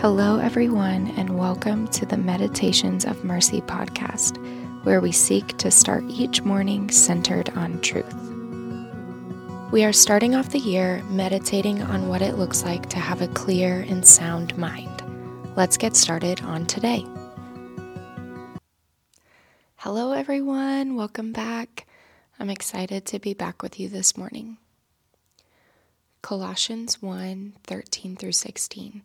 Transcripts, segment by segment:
Hello, everyone, and welcome to the Meditations of Mercy podcast, where we seek to start each morning centered on truth. We are starting off the year meditating on what it looks like to have a clear and sound mind. Let's get started on today. Hello, everyone. Welcome back. I'm excited to be back with you this morning. Colossians 1 13 through 16.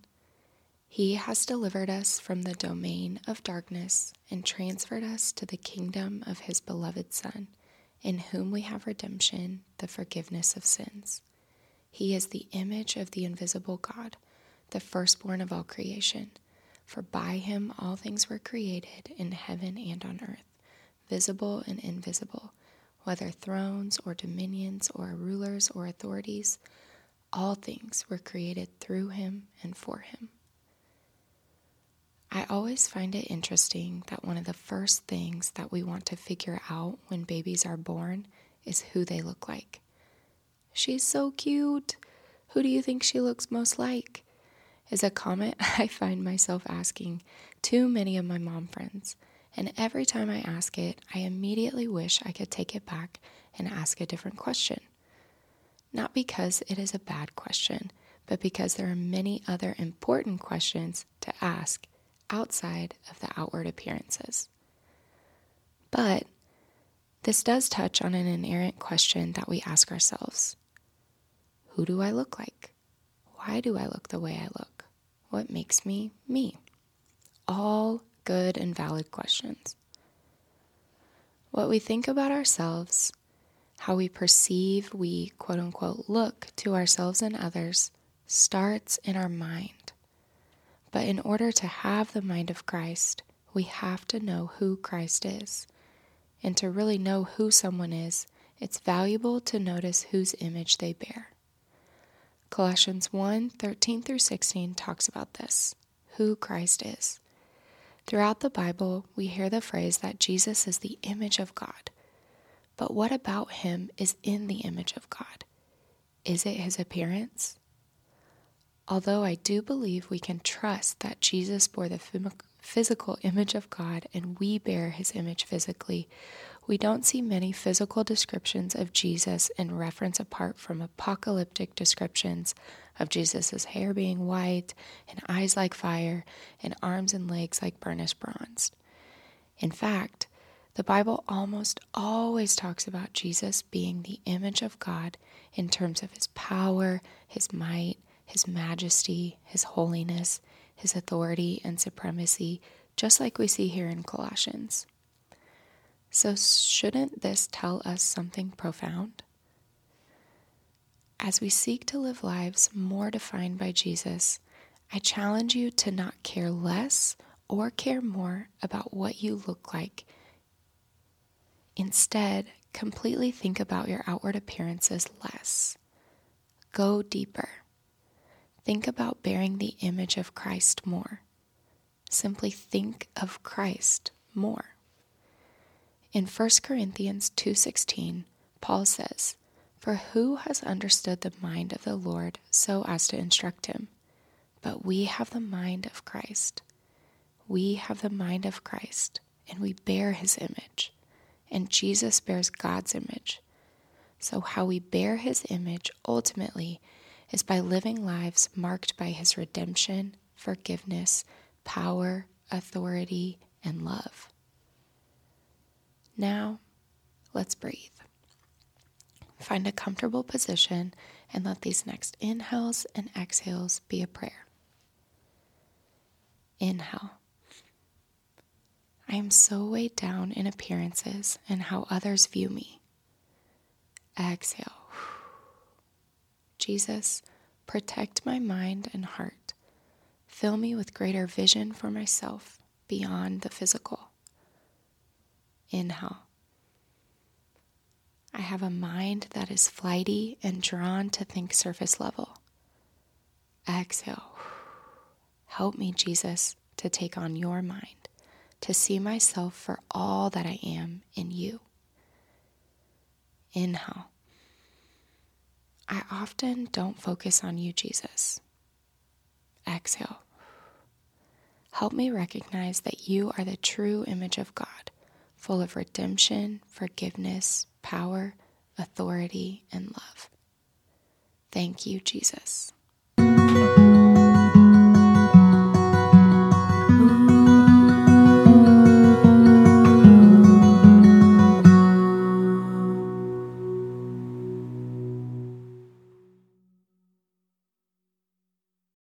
He has delivered us from the domain of darkness and transferred us to the kingdom of His beloved Son, in whom we have redemption, the forgiveness of sins. He is the image of the invisible God, the firstborn of all creation. For by him all things were created in heaven and on earth, visible and invisible, whether thrones or dominions or rulers or authorities. All things were created through him and for him. I always find it interesting that one of the first things that we want to figure out when babies are born is who they look like. She's so cute. Who do you think she looks most like? Is a comment I find myself asking to many of my mom friends. And every time I ask it, I immediately wish I could take it back and ask a different question. Not because it is a bad question, but because there are many other important questions to ask outside of the outward appearances. But this does touch on an inerrant question that we ask ourselves Who do I look like? Why do I look the way I look? What makes me me? All good and valid questions. What we think about ourselves, how we perceive, we quote unquote look to ourselves and others, starts in our mind. But in order to have the mind of Christ, we have to know who Christ is. And to really know who someone is, it's valuable to notice whose image they bear. Colossians 1 13 through 16 talks about this who Christ is. Throughout the Bible, we hear the phrase that Jesus is the image of God. But what about him is in the image of God? Is it his appearance? Although I do believe we can trust that Jesus bore the physical image of God and we bear his image physically, we don't see many physical descriptions of Jesus in reference apart from apocalyptic descriptions of Jesus' hair being white and eyes like fire and arms and legs like burnished bronze. In fact, the Bible almost always talks about Jesus being the image of God in terms of his power, his might, his majesty, his holiness, his authority and supremacy, just like we see here in Colossians. So, shouldn't this tell us something profound? As we seek to live lives more defined by Jesus, I challenge you to not care less or care more about what you look like. Instead, completely think about your outward appearances less. Go deeper. Think about bearing the image of Christ more. Simply think of Christ more. In 1 Corinthians 2:16, Paul says, "For who has understood the mind of the Lord so as to instruct him? But we have the mind of Christ. We have the mind of Christ, and we bear his image. And Jesus bears God's image. So how we bear his image ultimately is by living lives marked by his redemption, forgiveness, power, authority, and love. Now, let's breathe. Find a comfortable position and let these next inhales and exhales be a prayer. Inhale. I am so weighed down in appearances and how others view me. Exhale. Jesus, protect my mind and heart. Fill me with greater vision for myself beyond the physical. Inhale. I have a mind that is flighty and drawn to think surface level. Exhale. Help me, Jesus, to take on your mind, to see myself for all that I am in you. Inhale. I often don't focus on you, Jesus. Exhale. Help me recognize that you are the true image of God, full of redemption, forgiveness, power, authority, and love. Thank you, Jesus.